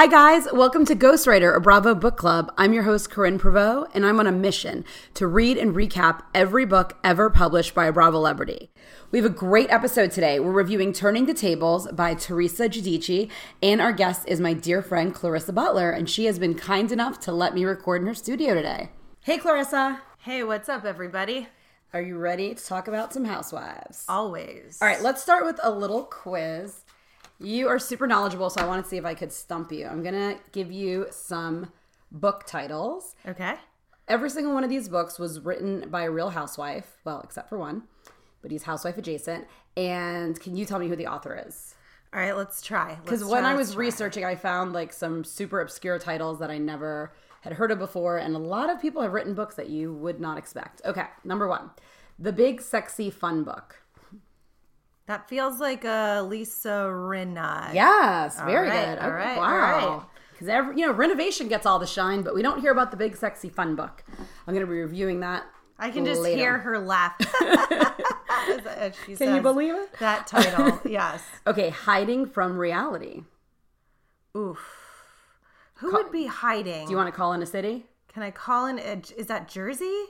Hi, guys. Welcome to Ghostwriter, a Bravo book club. I'm your host, Corinne Prevost, and I'm on a mission to read and recap every book ever published by a Bravo celebrity. We have a great episode today. We're reviewing Turning the Tables by Teresa Giudice, and our guest is my dear friend, Clarissa Butler, and she has been kind enough to let me record in her studio today. Hey, Clarissa. Hey, what's up, everybody? Are you ready to talk about some housewives? Always. All right, let's start with a little quiz. You are super knowledgeable, so I want to see if I could stump you. I'm going to give you some book titles. Okay. Every single one of these books was written by a real housewife, well, except for one, but he's housewife adjacent. And can you tell me who the author is? All right, let's try. Because when I was researching, I found like some super obscure titles that I never had heard of before, and a lot of people have written books that you would not expect. Okay, number one The Big Sexy Fun Book. That feels like a Lisa Rinna. Yes, very right, good. all Okay, oh, right, wow. all right. Because every you know, renovation gets all the shine, but we don't hear about the big sexy fun book. I'm going to be reviewing that. I can just later. hear her laugh. As- as she Can you believe it? That title, yes. Okay, hiding from reality. Oof. Who would be hiding? Do you want to call in a city? Can I call in? A, is that Jersey?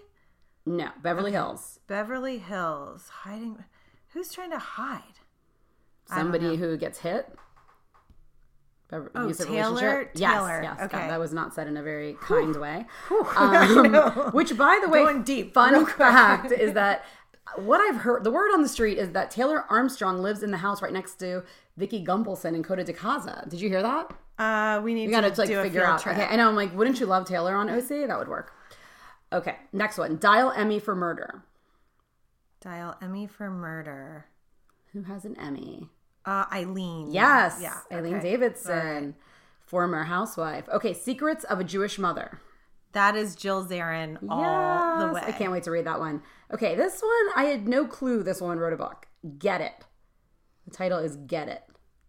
No, Beverly Hills. Beverly Hills. Hiding. Who's trying to hide? Somebody who gets hit. Oh, Taylor? Yes, Taylor. yes. God, Okay. that was not said in a very kind way. Um, which, by the way, Going deep, Fun fact is that what I've heard, the word on the street is that Taylor Armstrong lives in the house right next to Vicki Gunvalson and Coto de Caza. Did you hear that? Uh, we need We to gotta like do a figure out. trip. Okay, I know. I'm like, wouldn't you love Taylor on OC? That would work. Okay, next one. Dial Emmy for murder. Dial Emmy for murder. Who has an Emmy? Uh, Eileen. Yes. Yeah. Eileen okay. Davidson, former housewife. Okay, Secrets of a Jewish Mother. That is Jill Zarin all the way. I can't wait to read that one. Okay, this one, I had no clue this woman wrote a book. Get It. The title is Get It.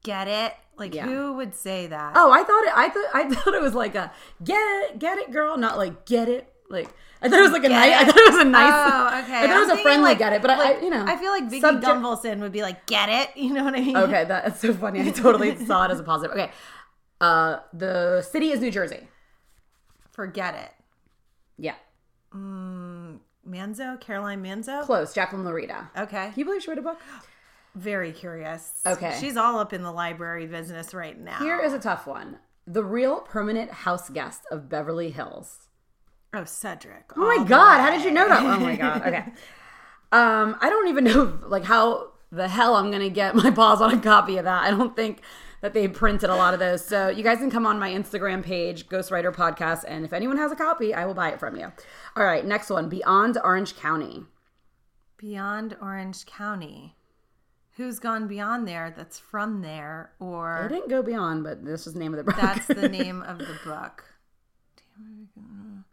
Get it? Like Yeah. who would say that? Oh, I thought it. I thought I thought it was like a get it, get it, girl, not like get it. Like I thought it was like a nice. I thought it was a nice. Oh, okay. I thought it I'm was a friendly like- get it, but I, I, you know, I feel like Vicky subject- Gunvalson would be like, "Get it?" You know what I mean? Okay, that's so funny. I totally saw it as a positive. Okay, uh, the city is New Jersey. Forget it. Yeah, Manzo, Caroline Manzo. close. Jacqueline Laurita. Okay. Can you believe she wrote a book? Very curious. Okay. She's all up in the library business right now. Here is a tough one. The real permanent house guest of Beverly Hills. Oh, Cedric. Oh my god, how did you know that? Oh my god. Okay. Um, I don't even know like how the hell I'm gonna get my paws on a copy of that. I don't think that they printed a lot of those. So you guys can come on my Instagram page, Ghostwriter Podcast, and if anyone has a copy, I will buy it from you. All right, next one, Beyond Orange County. Beyond Orange County. Who's gone beyond there that's from there or I didn't go beyond, but this is the name of the book. that's the name of the book. Damn it.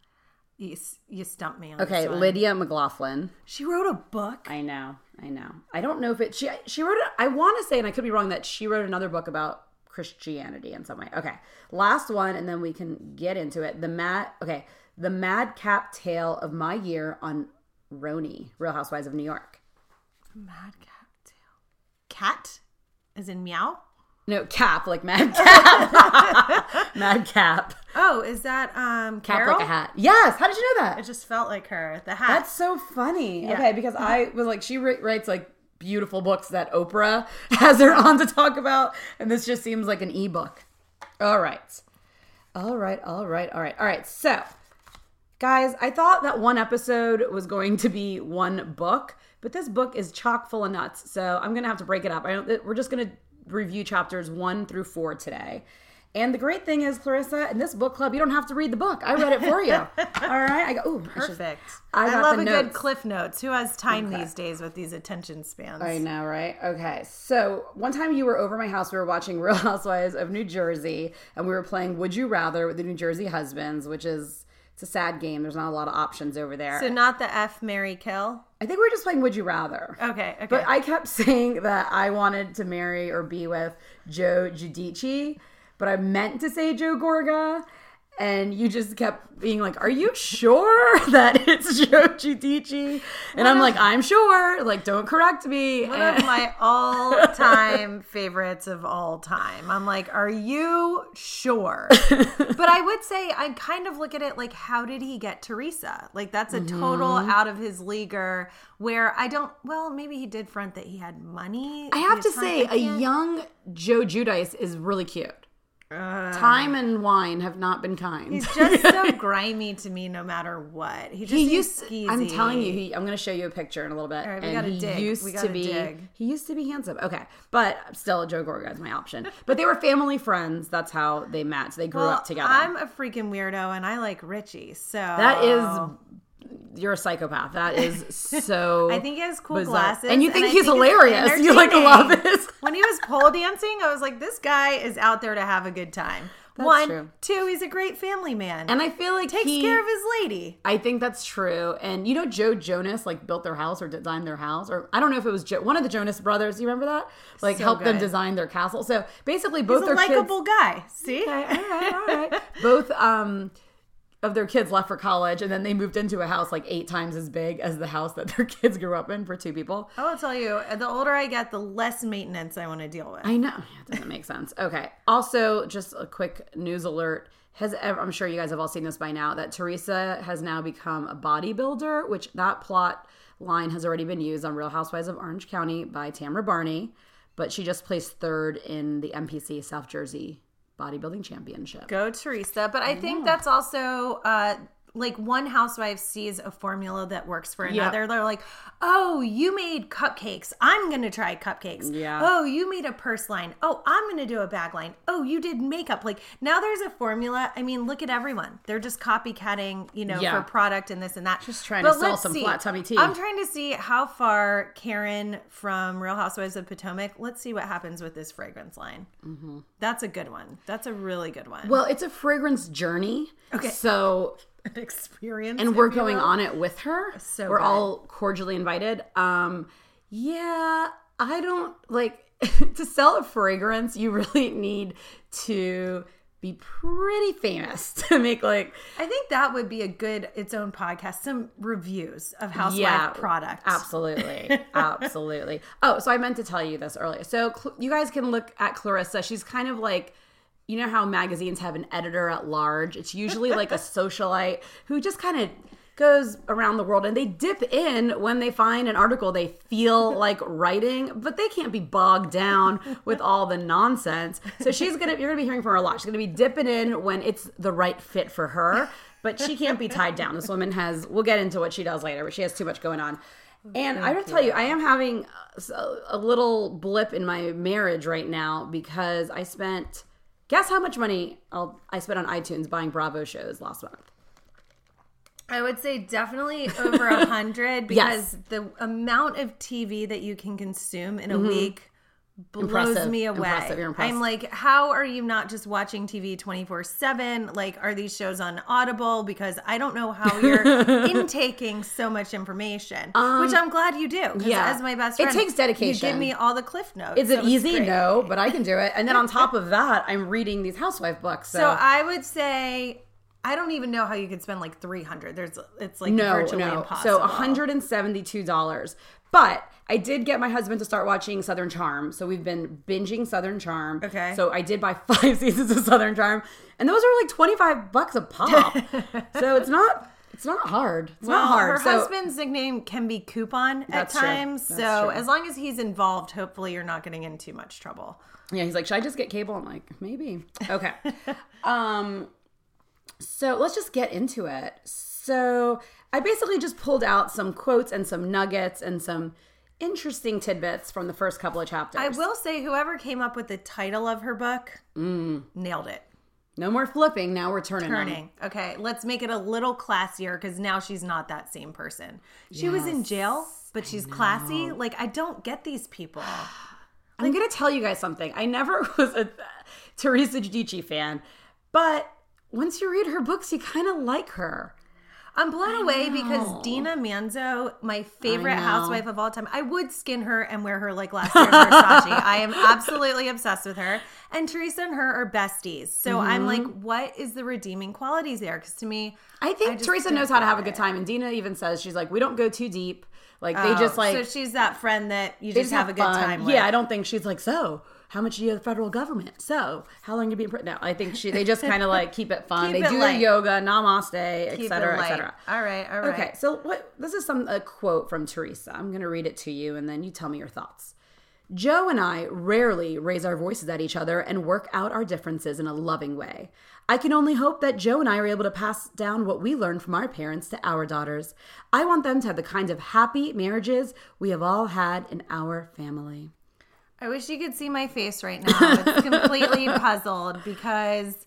You, you stumped me on okay. Lydia McLaughlin. She wrote a book. I know, I know. I don't know if it. She she wrote it. I want to say, and I could be wrong, that she wrote another book about Christianity in some way. Okay, last one, and then we can get into it. The mad. Okay, the madcap tale of my year on Roni, Real Housewives of New York. Madcap tale. Cat? As in meow? No, cap like madcap. madcap. Oh, is that um Cap like a hat. Yes. How did you know that? It just felt like her. The hat. That's so funny. Okay, because I was like, she writes like beautiful books that Oprah has her on to talk about, and this just seems like an ebook. All right. All right, all right, all right, all right. So, guys, I thought that one episode was going to be one book, but this book is chock full of nuts. So I'm gonna have to break it up. I don't, we're just gonna review chapters one through four today. And the great thing is, Clarissa, in this book club, you don't have to read the book. I read it for you. all right. I go. Ooh, perfect. I I, love a good cliff notes. Who has time these days with these attention spans? I know, right? Okay. So one time you were over my house, we were watching Real Housewives of New Jersey, and we were playing Would You Rather with the New Jersey husbands, which is it's a sad game. There's not a lot of options over there. So not the F Mary Kill. I think we're just playing Would You Rather. Okay, okay. But I kept saying that I wanted to marry or be with Joe Giudice, but I meant to say Joe Gorga. And you just kept being like, "Are you sure that it's Joe Giudice?" And I'm like, "I'm sure." Like, don't correct me. One And- of my all-time favorites of all time. I'm like, are you sure? but I would say I kind of look at it like, how did he get Teresa? Like that's a total Mm-hmm. out of his leaguer. Where I don't. Well, maybe he did front that he had money. I have to say, a young Joe Judice is really cute. Time and wine have not been kind. He's just so grimy to me, no matter what. He just he used. I'm telling you, he, I'm going to show you a picture in a little bit. Right, and he dig. used to be. dig. He used to be handsome. Okay, but still, Joe Gorga is my option. But they were family friends. That's how they met. So they grew Well, up together. I'm a freaking weirdo, and I like Richie. So that is. You're a psychopath. That is so. I think he has cool bizarre. glasses, and you think I he's think hilarious. You like love it. when he was pole dancing, I was like, this guy is out there to have a good time. That's One, true. two, he's a great family man. And I feel like takes he, care of his lady. I think that's true. And you know, Joe Jonas like built their house or designed their house, or I don't know if it was one of the Jonas brothers. You remember that? Like So helped them design their castle. So basically, both He's a likable guy. See? Okay, all right, all right. Both um of their kids left for college, and then they moved into a house like eight times as big as the house that their kids grew up in for two people. I will tell you, the older I get, the less maintenance I want to deal with. I know. Yeah, it doesn't make sense. Okay. Also, just a quick news alert. Has ever, I'm sure you guys have all seen this by now that Teresa has now become a bodybuilder, which that plot line has already been used on Real Housewives of Orange County by Tamra Barney, but she just placed third in the NPC South Jersey bodybuilding championship. Go Teresa. But I, think that's also uh like one housewife sees a formula that works for another. They're like, oh, you made cupcakes. I'm going to try cupcakes. Yeah. Oh, you made a purse line. Oh, I'm going to do a bag line. Oh, you did makeup. Like now there's a formula. I mean, look at everyone. They're just copycatting, you know, Yeah. for product and this and that. Just trying to sell some flat tummy tea. I'm trying to see how far Karen from Real Housewives of Potomac. Let's see what happens with this fragrance line. Mm-hmm. That's a good one. That's a really good one. Well, it's a fragrance journey. Okay. So experience. and we're going on it with her. So we're good. all cordially invited. Um, yeah, I don't like to sell a fragrance. You really need to be pretty famous to make like I think that would be a good its own podcast. Some reviews of housewife yeah products. Absolutely, absolutely. Oh, so I meant to tell you this earlier. So you guys can look at Clarissa. She's kind of like. You know how magazines have an editor at large? It's usually like a socialite who just kind of goes around the world and they dip in when they find an article they feel like writing, but they can't be bogged down with all the nonsense. So she's gonna you're gonna be hearing from her a lot. She's gonna be dipping in when it's the right fit for her, but she can't be tied down. This woman has we'll get into what she does later, but she has too much going on. And I gotta tell you, I am having a little blip in my marriage right now because I spent guess how much money I'll, I spent on iTunes buying Bravo shows last month. I would say definitely over a hundred because Yes. the amount of TV that you can consume in a mm-hmm. week blows Impressive. me away. Impressive. I'm like, how are you not just watching TV 24 7? Like, are these shows on Audible? Because I don't know how you're intaking so much information, which I'm glad you do. Um, yeah. As my best friend, It takes dedication. You give me all the cliff notes. Is it so easy? great. No, but I can do it. And then on top of that, I'm reading these housewife books. So, So I would say. I don't even know how you could spend like 300. There's it's like no, virtually no. impossible. So $172. But I did get my husband to start watching Southern Charm. So we've been binging Southern Charm. Okay. So I did buy five seasons of Southern Charm. And those are like 25 bucks a pop. so it's not it's not hard. It's Well, not hard. Her so husband's nickname can be coupon at times. So true. as long as he's involved, hopefully you're not getting in too much trouble. Yeah, he's like, should I just get cable? I'm like, maybe. Okay. um, so let's just get into it. So I basically just pulled out some quotes and some nuggets and some interesting tidbits from the first couple of chapters. I will say, whoever came up with the title of her book Mm. nailed it. No more flipping. Now we're turning. Turning. Okay, let's make it a little classier because now she's not that same person. She was in jail, but she's classy. Like I don't get these people. I'm gonna tell you guys something. I never was a Teresa Giudice fan, but once you read her books, you kind of like her. I'm blown away because Dina Manzo, my favorite housewife of all time, I would skin her and wear her like last year's Versace. I am absolutely obsessed with her. And Teresa and her are besties. So I'm mm-hmm. like, what is the redeeming qualities there? Because to me, I think just Teresa knows how to have a good time, and Dina even says she's like, we don't go too deep. Like they oh, just like so she's that friend that you they just have, a good fun. time with. Yeah, I don't think she's like so. How much do you have the federal government? So how long do you be in prison? No, I think she they just kind of like keep it fun. Keep they it do their light. yoga, namaste, et Keep it cetera, et cetera. All right, all right. Okay, so what? This is some a quote from Teresa. I'm going to read it to you, and then you tell me your thoughts. Joe and I rarely raise our voices at each other and work out our differences in a loving way. I can only hope that Joe and I are able to pass down what we learned from our parents to our daughters. I want them to have the kind of happy marriages we have all had in our family. I wish you could see my face right now. It's completely puzzled because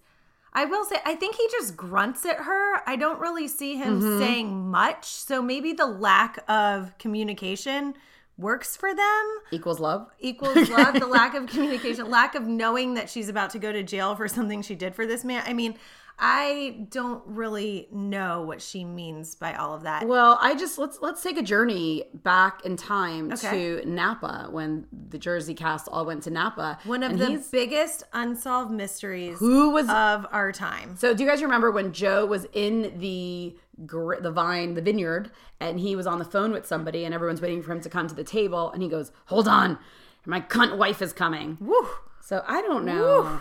I will say, I think he just grunts at her. I don't really see him Mm-hmm. saying much. So maybe the lack of communication works for them. Equals love. Equals love, the lack of communication, lack of knowing that she's about to go to jail for something she did for this man. I mean, I don't really know what she means by all of that. Well, I just let's let's take a journey back in time Okay. to Napa when the Jersey cast all went to Napa. One of the biggest unsolved mysteries who was of our time. So, do you guys remember when Joe was in the the vine, the vineyard, and he was on the phone with somebody, and everyone's waiting for him to come to the table, and he goes, "Hold on, my cunt wife is coming." Woo. So I don't know.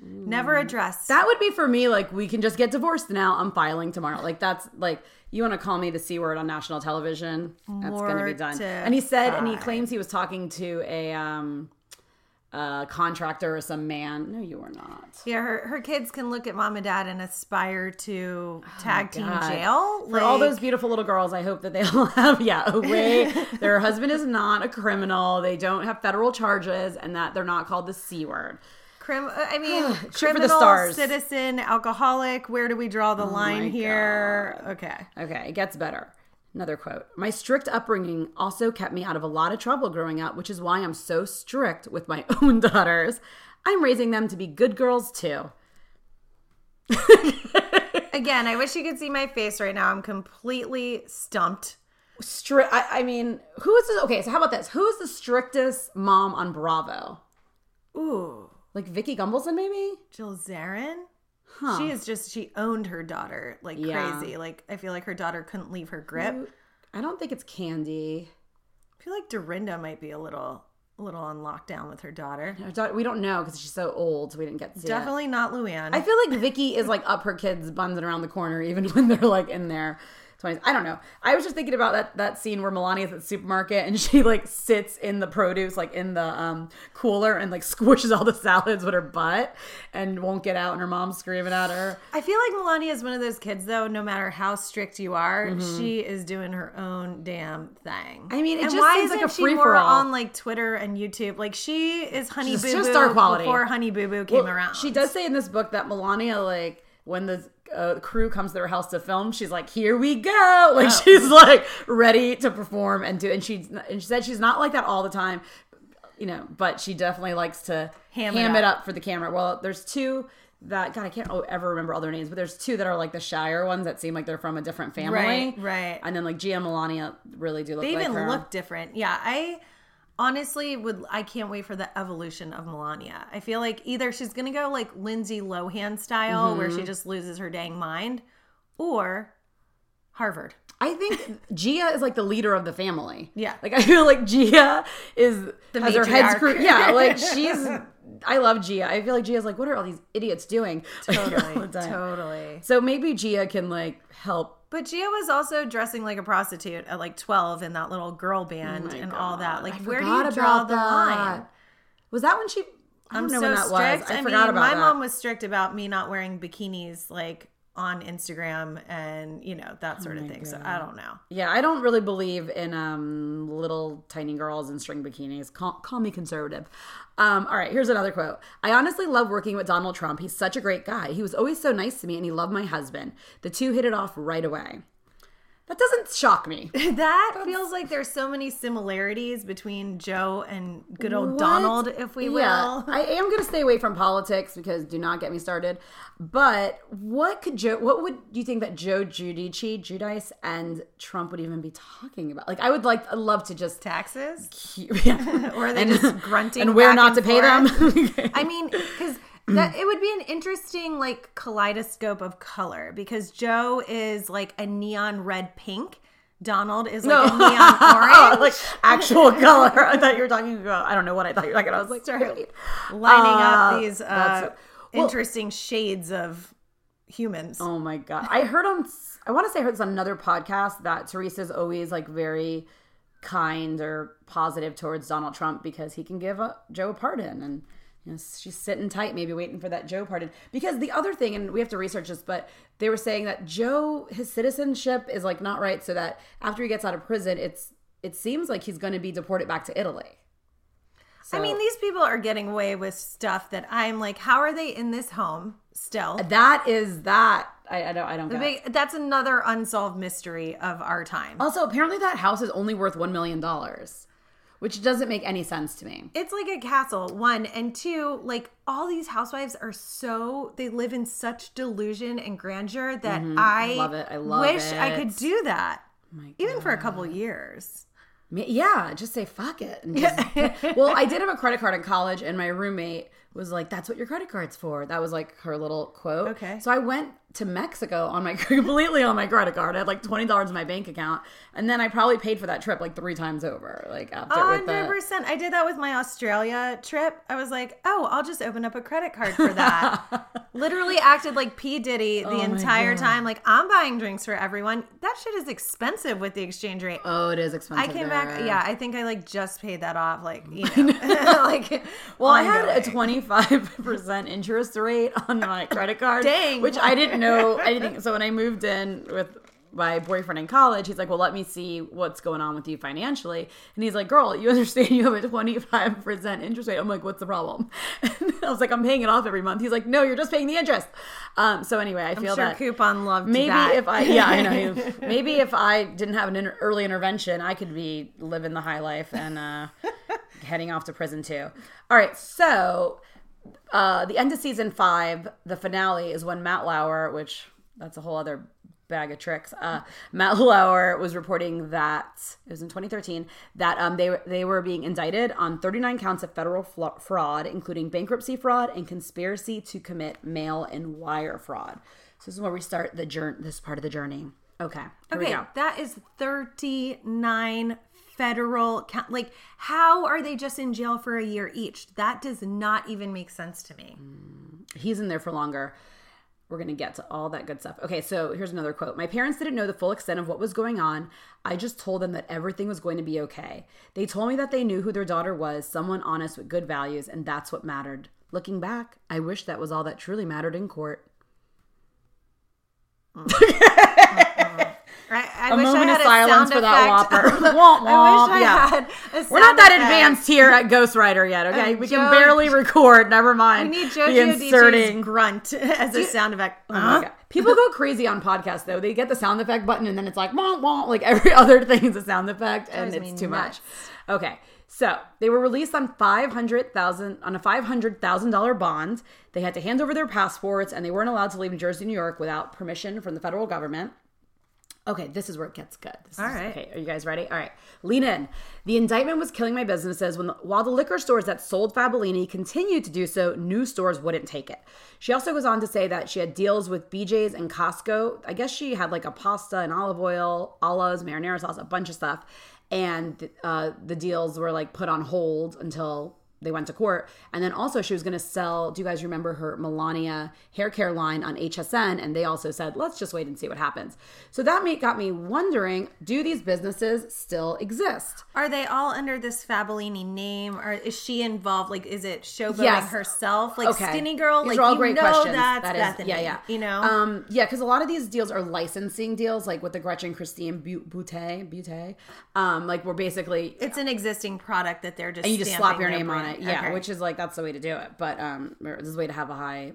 Never addressed. That would be for me. Like we can just get divorced now. I'm filing tomorrow. Like that's like you want to call me the c word on national television. That's gonna be done. And he said, and he claims he was talking to a um, uh, contractor or some man. No, you are not. Yeah, her, her kids can look at mom and dad and aspire to tag team Oh God. jail. For all those beautiful little girls, I hope that they all have, yeah, a way. their husband is not a criminal. They don't have federal charges, and that they're not called the C word. Crim- uh, I mean, Shoot for the criminal, stars. citizen, alcoholic. Where do we draw the oh my line here? Okay. Okay, it gets better. Another quote My strict upbringing also kept me out of a lot of trouble growing up, which is why I'm so strict with my own daughters. I'm raising them to be good girls too. Again, I wish you could see my face right now. I'm completely stumped. Strict. I, I mean, who is the okay? So how about this? Who is the strictest mom on Bravo? Ooh, like Vicki Gunvalson, maybe Jill Zarin. Huh. She is just she owned her daughter like yeah. crazy. Like I feel like her daughter couldn't leave her grip. I don't think it's Kandi. I feel like Dorinda might be a little a little on lockdown with her daughter. Her daughter we don't know because she's so old, so we didn't get to definitely it. not Luann. I feel like Vicky is like up her kids, buns and around the corner, even when they're like in there. 20s. I don't know. I was just thinking about that that scene where Milania's at the supermarket and she like sits in the produce, like in the um, cooler, and like squishes all the salads with her butt and won't get out, and her mom's screaming at her. I feel like Milania is one of those kids though. No matter how strict you are, mm-hmm. she is doing her own damn thing. I mean, it and just why seems like a free for all on like Twitter and YouTube. Like she is Honey Boo Boo before Honey Boo Boo came well, around. She does say in this book that Melania like when the uh, crew comes to their house to film, she's like, "Here we go!" Like Oh. she's like ready to perform and do. And she and she said she's not like that all the time, you know, but she definitely likes to Ham ham, it it, up. up. for the camera. Well, there's two. That God, I can't oh, ever remember all their names, but there's two that are like the Shire ones that seem like they're from a different family, Right, right. And then like Gia and Milania really do look They like even her. look different. Yeah, I honestly would. I can't wait for the evolution of Milania. I feel like either she's gonna go like Lindsay Lohan style, where Mm-hmm. she just loses her dang mind, or Harvard. I think Gia is like the leader of the family. Yeah. Like I feel like Gia is The has her head screwed. Yeah, like she's I love Gia. I feel like Gia's like, what are all these idiots doing? Totally, totally. So maybe Gia can like help. But Gia was also dressing like a prostitute at like 12 in that little girl band Oh and all that. Like, I where do you draw about the line? Was that when she? I don't I'm know so when that strict. was. I, I, forgot mean, about my that. mom was strict about me not wearing bikinis like on Instagram and you know that Oh sort of thing. So I don't know. Yeah, I don't really believe in um, little tiny girls in string bikinis. Call, call me conservative. Um, all right, here's another quote. I honestly love working with Donald Trump. He's such a great guy. He was always so nice to me, and he loved my husband. The two hit it off right away. That doesn't shock me. that feels like there's so many similarities between Joe and good old What? Donald, if we will. Yeah, I am going to stay away from politics because do not get me started. But what could Joe? What would you think that Joe Giudice, Judice, and Trump would even be talking about? Like, I would like, I'd love to just. Taxes? Yeah. Or are they And- just grunting and where not to pay forth? them? I mean, because that it would be an interesting like kaleidoscope of color because Joe is like a neon red pink. Donald is like a neon orange. like actual color. I thought you were talking about. I don't know what I thought you were talking. about. I was like, sorry. lining Uh, up these uh, well- interesting shades of humans. Oh my god! I heard on. I want to say I heard this on another podcast that Teresa's always like very kind or positive towards Donald Trump because he can give a, Joe a pardon and. You know, she's sitting tight, maybe waiting for that Joe pardon. Because the other thing, and we have to research this, but they were saying that Joe, his citizenship is like not right, so that after he gets out of prison, it's it seems like he's going to be deported back to Italy. I mean, these people are getting away with stuff that I'm like, how are they in this home still? that is that. I, I don't. I don't big, that's another unsolved mystery of our time. Also, apparently that house is only worth one million dollars, which doesn't make any sense to me. It's like a castle, one. And two, like all these housewives are so, they live in such delusion and grandeur that mm-hmm. I, love it. I love wish I could do that. Oh my Even for a couple years. Yeah, just say fuck it. and just- well, I did have a credit card in college, and my roommate was like, "That's what your credit card's for." That was like her little quote. Okay. So I went to Mexico on my completely on my credit card. I had like twenty dollars in my bank account, and then I probably paid for that trip like three times over. Like after oh, with hundred percent, I did that with my Australia trip. I was like, oh, I'll just open up a credit card for that. Literally acted like P Diddy the Oh entire time. Like I'm buying drinks for everyone. That shit is expensive with the exchange rate. oh, it is expensive. I came back. Yeah, I think I like just paid that off. Like you know, like Well, I had a twenty five percent interest rate on my credit card, Dang. which I didn't know anything. So when I moved in with my boyfriend in college, he's like, "Well, let me see what's going on with you financially," and he's like, "Girl, you understand you have a twenty five percent interest rate?" I'm like, "What's the problem?" And I was like, "I'm paying it off every month." He's like, "No, you're just paying the interest." Um, so anyway, I feel sure that coupon love maybe that. if I yeah I know maybe if I didn't have an inter- early intervention I could be living the high life and uh, heading off to prison too. All right, so uh, the end of season five, the finale is when Matt Lauer, which that's a whole other bag of tricks. Uh, Matt Lauer was reporting that it was in 2013 that um, they were- they were being indicted on 39 counts of federal fraud, including bankruptcy fraud and conspiracy to commit mail and wire fraud. So this is where we start the journey. This part of the journey. Okay. Okay, that is 39 federal count. Like, how are they just in jail for a year each? That does not even make sense to me. Mm, he's in there for longer. We're going to get to all that good stuff. Okay, so here's another quote. My parents didn't know the full extent of what was going on. I just told them that everything was going to be okay. They told me that they knew who their daughter was, someone honest with good values, and that's what mattered. Looking back, I wish that was all that truly mattered in court. Mm. I, I A wish I moment had of a silence sound for that whopper. Womp I wish womp. I Yeah. had a We're not that effect. advanced here at Ghostwriter yet, okay? Uh, we can barely record. Never mind. We need the JoJo inserting. DJ's grunt as a sound effect. Oh my God. People go crazy on podcasts though. They get the sound effect button and then it's like womp womp. Like every other thing is a sound effect, and it's too nuts. much. Okay, so they were released on five hundred thousand on a five hundred thousand dollar bond. They had to hand over their passports, and they weren't allowed to leave New Jersey, New York, without permission from the federal government. Okay, this is where it gets good. This All is- right. Okay, are you guys ready? All right. Lean in. The indictment was killing my businesses when while the liquor stores that sold Fabellini continued to do so, new stores wouldn't take it. She also goes on to say that she had deals with BJ's and Costco. I guess she had like a pasta and olive oil, olives, marinara sauce, a bunch of stuff. And uh, the deals were like put on hold until they went to court. And then also she was going to sell, do you guys remember her Milania hair care line on HSN? And they also said, let's just wait and see what happens. So that made, got me wondering, do these businesses still exist? Are they all under this Fabellini name, or is she involved? Like, is it showboating Yes. herself, like Okay. Skinny Girl? These like, are all you great know questions. That's That is- Bethenny, yeah, yeah. You know, Um, yeah, because a lot of these deals are licensing deals, like with the Gretchen Christine Bu- Butte, Butte. Um, like we're basically it's an existing product that they're just and you just slap your name on brand. It. Yeah, Okay. which is like that's the way to do it. But um, this is the way to have a high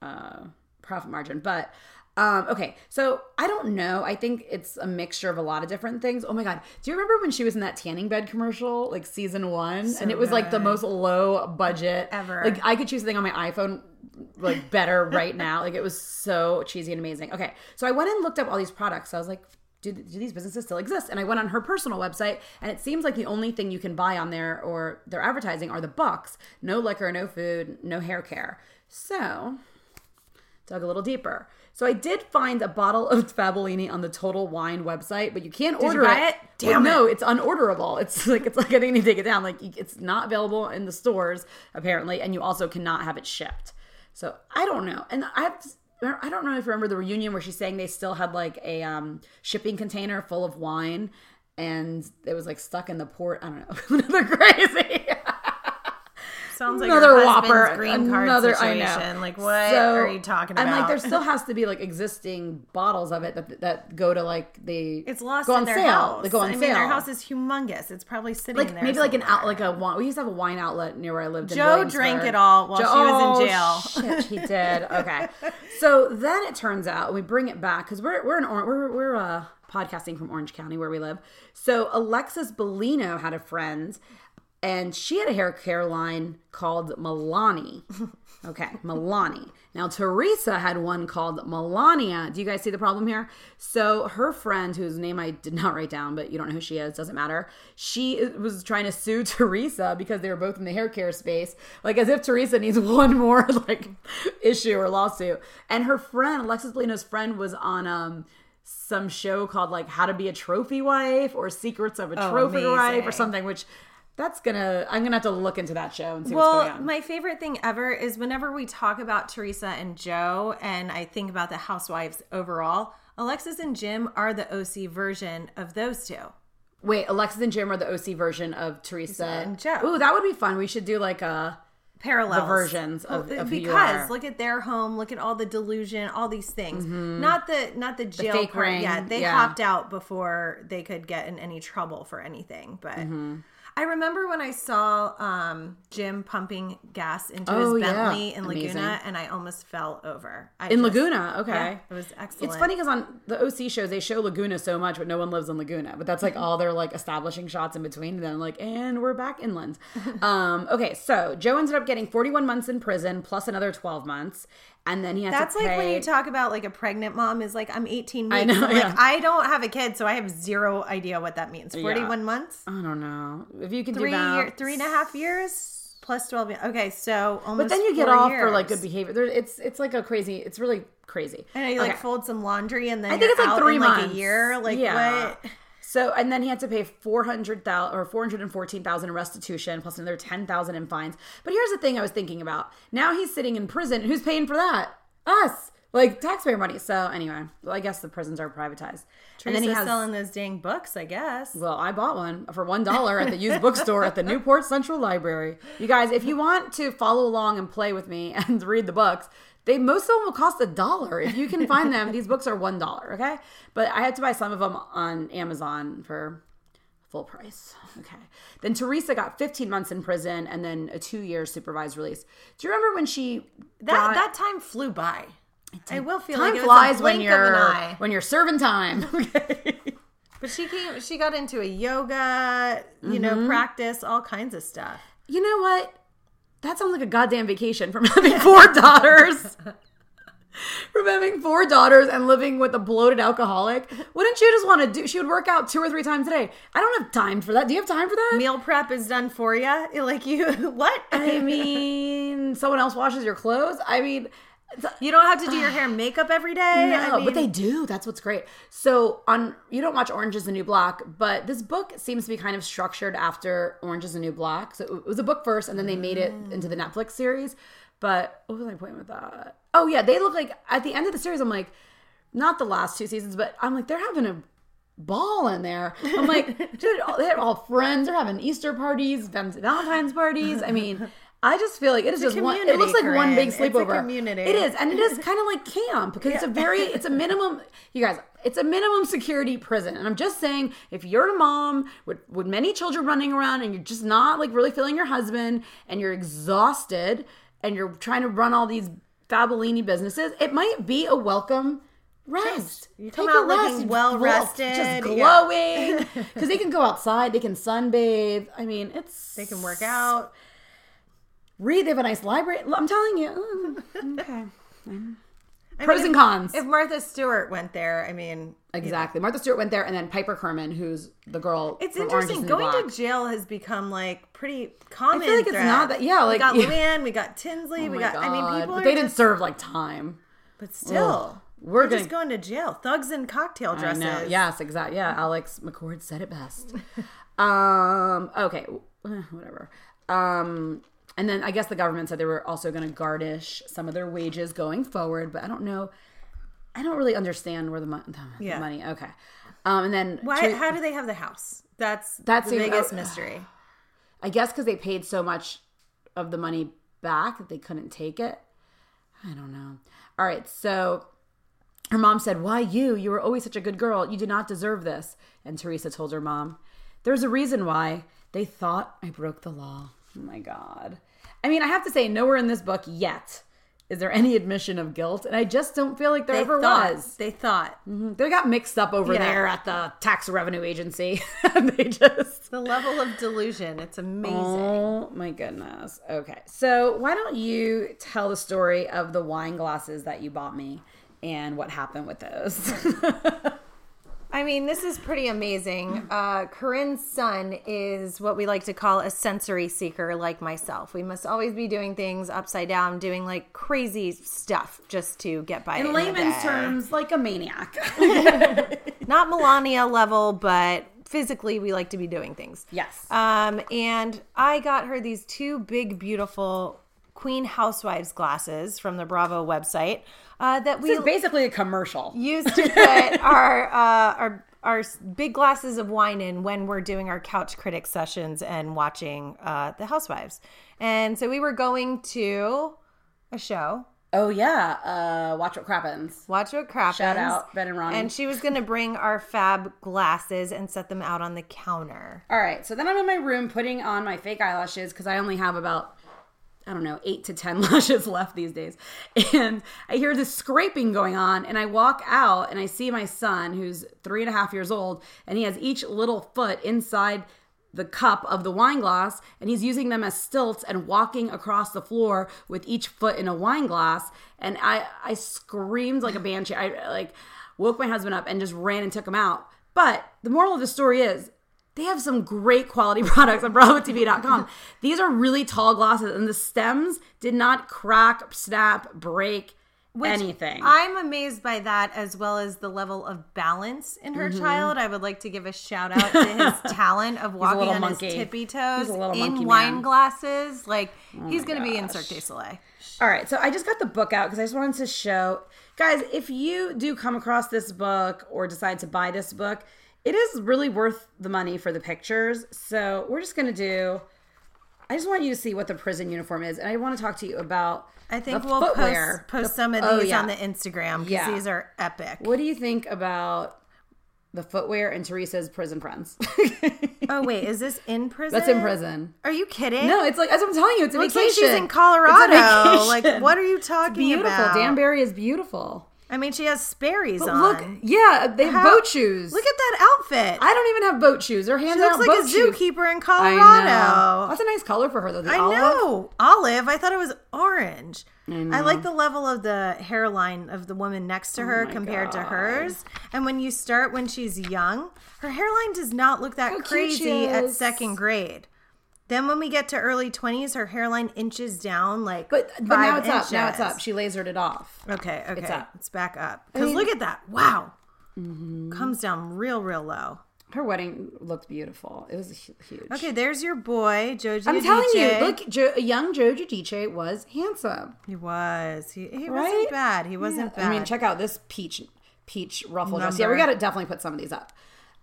uh, profit margin. But Um, okay, so I don't know. I think it's a mixture of a lot of different things. Oh my god, do you remember when she was in that tanning bed commercial, like season one, and it was like the most low budget Ever. Like I could choose the thing on my iPhone like better right now. Like it was so cheesy and amazing. Okay, so I went and looked up all these products. I was like. Do, do these businesses still exist? And I went on her personal website, and it seems like the only thing you can buy on there or their advertising are the bucks. No liquor, no food, no hair care. So dug a little deeper. So I did find a bottle of Fabellini on the Total Wine website, but you can't you order buy it. it? Damn Well, no, it's unorderable. It's like it's like I think you need to take it down. Like it's not available in the stores apparently, and you also cannot have it shipped. So I don't know. And I have. I don't know if you remember the reunion where she's saying they still had like a um, shipping container full of wine, and it was like stuck in the port. I don't know. They're crazy. Sounds like another whopper, green card another situation. I know. Like what So, are you talking about? I'm like, there still has to be like existing bottles of it that that go to like the it's lost go in on their sale. house. They go on I sale. mean, their house is humongous. It's probably sitting like there. maybe like an out like a wine. We used to have a wine outlet near where I lived. in Joe drank it all while she was in jail. Oh, shit, he did. Okay, so then it turns out we bring it back because we're we're in Or- we're we're uh, podcasting from Orange County where we live. So Alexis Bellino had a friend, and she had a hair care line called Milani. Okay, Milani. Now Teresa had one called Milania. Do you guys see the problem here? So her friend, whose name I did not write down, but you don't know who she is, doesn't matter. She was trying to sue Teresa because they were both in the hair care space, like as if Teresa needs one more like issue or lawsuit. And her friend, Alexis Bellino's friend, was on um some show called like How to Be a Trophy Wife or Secrets of a Oh, Trophy Wife or something, which that's gonna I'm gonna have to look into that show and see what's going Well, on. my favorite thing ever is whenever we talk about Teresa and Joe, and I think about the housewives overall. Alexis and Jim are the OC version of those two. Wait, Alexis and Jim are the OC version of Teresa and Joe. Ooh, that would be fun. We should do like a parallel versions of- of because look at their home, look at all the delusion, all these things. Not the not the jail fake part. ring, Yeah, they yeah. hopped out before they could get in any trouble for anything. But Mm-hmm. I remember when I saw um, Jim pumping gas into Oh, his yeah. Bentley in Amazing. Laguna, and I almost fell over. I in just- Laguna. Okay. Yeah, it was excellent. It's funny because on the OC shows they show Laguna so much, but no one lives in Laguna. But that's like all their like establishing shots in between. And then like, and we're back inland. um, okay, so Joe ended up getting 41 months in prison plus another 12 months, and then he has That's like pay. when you talk about like a pregnant mom is like I'm 18 weeks. I know, yeah. like I don't have a kid, so I have zero idea what that means. 41 months, I don't know if you can three do that. year, three and a half years plus 12. years. Okay, so almost. But then you get off for like good behavior. There, it's it's like a crazy. It's really crazy. I know you like fold some laundry and then I think it's like three months. like a year. Like Yeah. what? So and then he had to pay four hundred thousand or four hundred and fourteen thousand in restitution plus another ten thousand in fines. But here's the thing I was thinking about. Now he's sitting in prison. Who's paying for that? Us. Like taxpayer money. So anyway, well, I guess the prisons are privatized. and then he has selling those dang books, I guess. well, I bought one for one dollar at the used bookstore at the Newport Central Library. You guys, if you want to follow along and play with me and read the books, they most of them will cost a dollar. If you can find them, these books are one dollar. Okay, but I had to buy some of them on Amazon for full price. Okay. Then Teresa got 15 months in prison and then a two year supervised release. Do you remember when she That got- that time flew by. I will feel time like flies when blink of an you're when you're serving time. Okay. But she came. She got into a yoga, you Mm-hmm. know, practice, all kinds of stuff. You know what? That sounds like a goddamn vacation from having four daughters. From having four daughters and living with a bloated alcoholic. Wouldn't you just want to do? She would work out two or three times a day. I don't have time for that. Do you have time for that? Meal prep is done for you. Like you, what? I mean, someone else washes your clothes. I mean, you don't have to do your hair and makeup every day. No, I mean, but they do. That's what's great. So on you don't watch Orange is the New Black, but this book seems to be kind of structured after Orange is the New Black. So it was a book first, and then they made it mm. into the Netflix series. But what was my point with that? Oh yeah, they look like at the end of the series. I'm like, not the last two seasons, but I'm like they're having a ball in there. I'm like, dude, they're all friends. They're having Easter parties, Valentine's parties. I mean. I just feel like it is It's just one. It looks like community, one big Corinne. It's a sleepover. community. It is, and it is kind of like camp because it's a very, it's a minimum. You guys, it's a minimum security prison, and I'm just saying, if you're a mom with with many children running around, and you're just not like really feeling your husband, and you're exhausted, and you're trying to run all these Fabellini businesses, it might be a welcome rest. You Take come a out rest. looking well rested. just glowing. Because they can go outside, they can sunbathe. I mean, it's They can work out. Read. They have a nice library. I'm telling you. Mm, okay. Pros mean, and cons. If Martha Stewart went there, I mean, Exactly. Martha Stewart went there, and then Piper Kerman, who's the girl. It's from Orange is interesting. Going Black. to jail has become like pretty common. I feel like it's thread. not that. Yeah, like we got yeah. Luann, we got Tinsley, Oh we got. I mean, people But they didn't serve like time. but still, We're we're gonna- just going to jail. Thugs in cocktail dresses. Yes, exactly. Yeah, Alex McCord said it best. um. Okay. Whatever. Um. And then I guess the government said they were also going to garnish some of their wages going forward, but I don't know. I don't really understand where the, mo- the, Yeah. money. Okay. Um. And then Why? How do they have the house? That's That's the the- biggest oh, mystery. I guess because they paid so much of the money back that they couldn't take it. I don't know. All right, so her mom said, Why you? You were always such a good girl. You do not deserve this. And Teresa told her mom, There's a reason why. They thought I broke the law. Oh my God. I mean, I have to say, nowhere in this book yet is there any admission of guilt. And I just don't feel like there They ever thought. was. They thought mm-hmm. They got mixed up over Yeah. there at the tax revenue agency. and they just. the level of delusion. It's amazing. Oh my goodness. Okay. So, why don't you tell the story of the wine glasses that you bought me and what happened with those? I mean, this is pretty amazing. Uh, Corinne's son is what we like to call a sensory seeker, like myself. We must always be doing things upside down, doing like crazy stuff just to get by. In layman's terms, like a maniac. not Milania level, but physically, we like to be doing things. yes. Um, and I got her these two big, beautiful Queen Housewives glasses from the Bravo website uh, that we is basically a commercial. used to put our uh, our our big glasses of wine in when we're doing our couch critic sessions and watching uh, the Housewives. And so we were going to a show. Oh, yeah. Uh, watch what crappens. Watch what crap Shout out Ben and Ronnie. And she was going to bring our fab glasses and set them out on the counter. All right. So then I'm in my room putting on my fake eyelashes because I only have about, I don't know, eight to 10 lashes left these days. And I hear this scraping going on. And I walk out and I see my son, who's three and a half years old, and he has each little foot inside the cup of the wine glass and he's using them as stilts and walking across the floor with each foot in a wine glass and i i screamed like a banshee i like woke my husband up and just ran and took him out but the moral of the story is they have some great quality products on BravoTV.com. These are really tall glasses, and the stems did not crack, snap, break, anything. I'm amazed by that as well as the level of balance in her mm-hmm. child. I would like to give a shout out to his talent of walking on monkey. his tippy toes He's a little in wine man. glasses. Like oh he's going to be in. Cirque du Soleil. All right, so I just got the book out because I just wanted to show guys if you do come across this book or decide to buy this book, it is really worth the money for the pictures. So we're just gonna do. I just want you to see what the prison uniform is, and I want to talk to you about. I think we'll footwear. post, post The- some of oh, these yeah. on the Instagram because Yeah. these are epic. What do you think about the footwear and Teresa's prison friends? Oh wait, is this in prison? That's in prison. Are you kidding? No, it's like as I'm telling you, it's a like vacation. she's in It's Colorado. Like, what are you talking about? Beautiful. about? Danbury is beautiful. I mean, she has Sperry's on. Look, yeah, they have How- boat shoes. Look at that outfit. I don't even have boat shoes. They're she looks like a shoes. zookeeper in I Colorado. know. That's a nice color for her though. The I olive. know. Olive. I thought it was orange. I, know. like the level of the hairline of the woman next to oh her my compared to hers. And when you start when she's young, her hairline does not look that How crazy at second grade. Then when we get to early 20s, her hairline inches down like But but now it's up. Now it's up. She lasered it off. Okay, okay. It's, up. back up. Because mean- look at that. Wow. Mm-hmm. Comes down real, real low. Her wedding looked beautiful. It was huge. Okay, there's your boy, Joji. I'm telling you, look, jo- young Joe Giudice was handsome. He was. He, he Right? wasn't bad. He wasn't Yeah. bad. I mean, check out this peach peach ruffle dress. Yeah, we got to definitely put some of these up.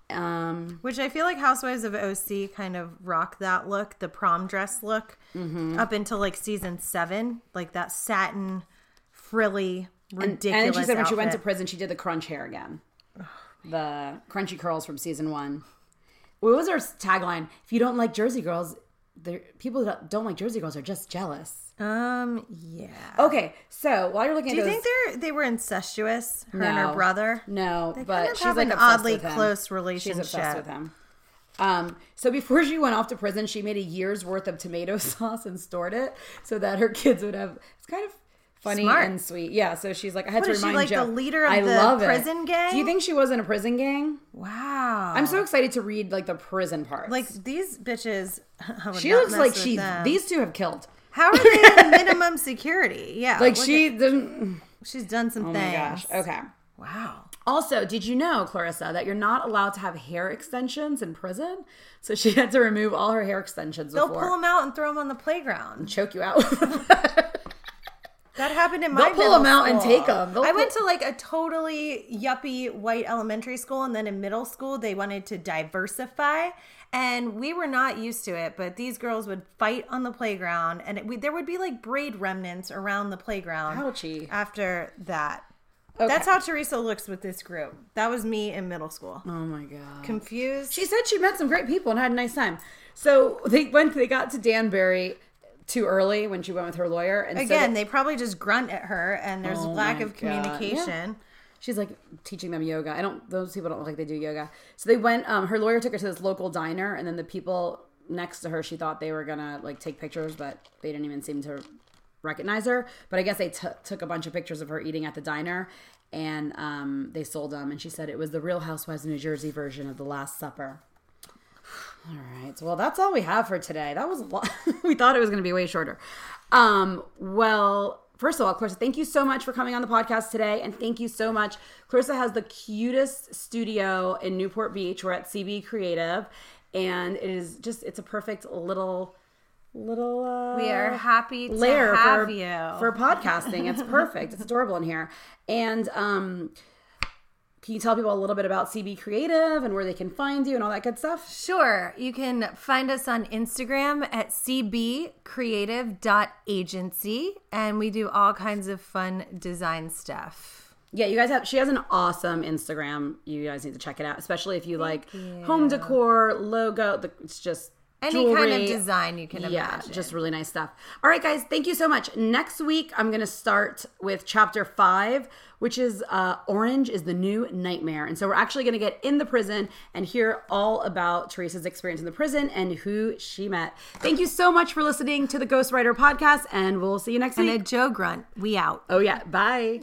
Um, Which I feel like Housewives of OC kind of rock that look, the prom dress look, Mm-hmm. up until like season seven, like that satin, frilly, and, ridiculous. and then she said when she went to prison, she did the crunch hair again, the crunchy curls from season one. What was her tagline? If you don't like Jersey girls, people that don't like Jersey girls are just jealous. Um, yeah. Okay, so while you're looking Do you those, think they're they were incestuous? Her and her brother. no, They but she's like an oddly close relationship. She's obsessed with him. Um, so before she went off to prison, she made a year's worth of tomato sauce and stored it so that her kids would have. It's kind of funny Smart. and sweet. Yeah. So she's like, I had What to is she, like, Joe. the leader of I the love it. prison gang? Do you think she was in a prison gang? Wow. I'm so excited to read like the prison parts. like these bitches. She looks like she. them. These two have killed. How are they in minimum security? Yeah. Like she at- didn't. she's done some Oh things. my gosh. Okay. Wow. Also, did you know, Clarissa, that you're not allowed to have hair extensions in prison? So she had to remove all her hair extensions They'll before. pull them out and throw them on the playground. And choke you out. That happened in my. They'll pull them out and take them. They'll I went pull- to like a totally yuppie white elementary school, and then in middle school they wanted to diversify, and we were not used to it. But these girls would fight on the playground, and it, we, there would be like braid remnants around the playground. Ouchie. After that, Okay. that's how Teresa looks with this group. That was me in middle school. oh my god. Confused. She said she met some great people and had a nice time. So they went. They got to Danbury too early when she went with her lawyer. And so Again, they- they probably just grunt at her, and there's Oh lack of communication. She's like teaching them yoga. I don't; those people don't look like they do yoga. So they went. Um, her lawyer took her to this local diner, and then the people next to her, she thought they were gonna like take pictures, but they didn't even seem to recognize her. But I guess they t- took a bunch of pictures of her eating at the diner, and um, they sold them. And she said it was the Real Housewives of New Jersey version of the Last Supper. All right. Well, that's all we have for today. That was a lot. we thought it was going to be way shorter. Um, well, first of all, Clarissa, thank you so much for coming on the podcast today. And thank you so much. Clarissa has the cutest studio in Newport Beach. We're at CB Creative. And it is just, it's a perfect little, little, uh, We are happy to have for, you. for podcasting. It's perfect. it's adorable in here. And, um, can you tell people a little bit about CB Creative and where they can find you and all that good stuff? Sure. You can find us on Instagram at cbcreative.agency and we do all kinds of fun design stuff. Yeah, you guys have. She has an awesome Instagram. You guys need to check it out, especially if you like home decor, logo. The, it's just Any kind of design you can imagine. Yeah, imagine. just really nice stuff. All right, guys, thank you so much. Next week, I'm going to start with chapter five, which is uh, Orange is the New Nightmare. And so we're actually going to get in the prison and hear all about Teresa's experience in the prison and who she met. Thank you so much for listening to the Ghostwriter podcast, and we'll see you next and week. a Joe Grunt. We out. oh, yeah. Bye.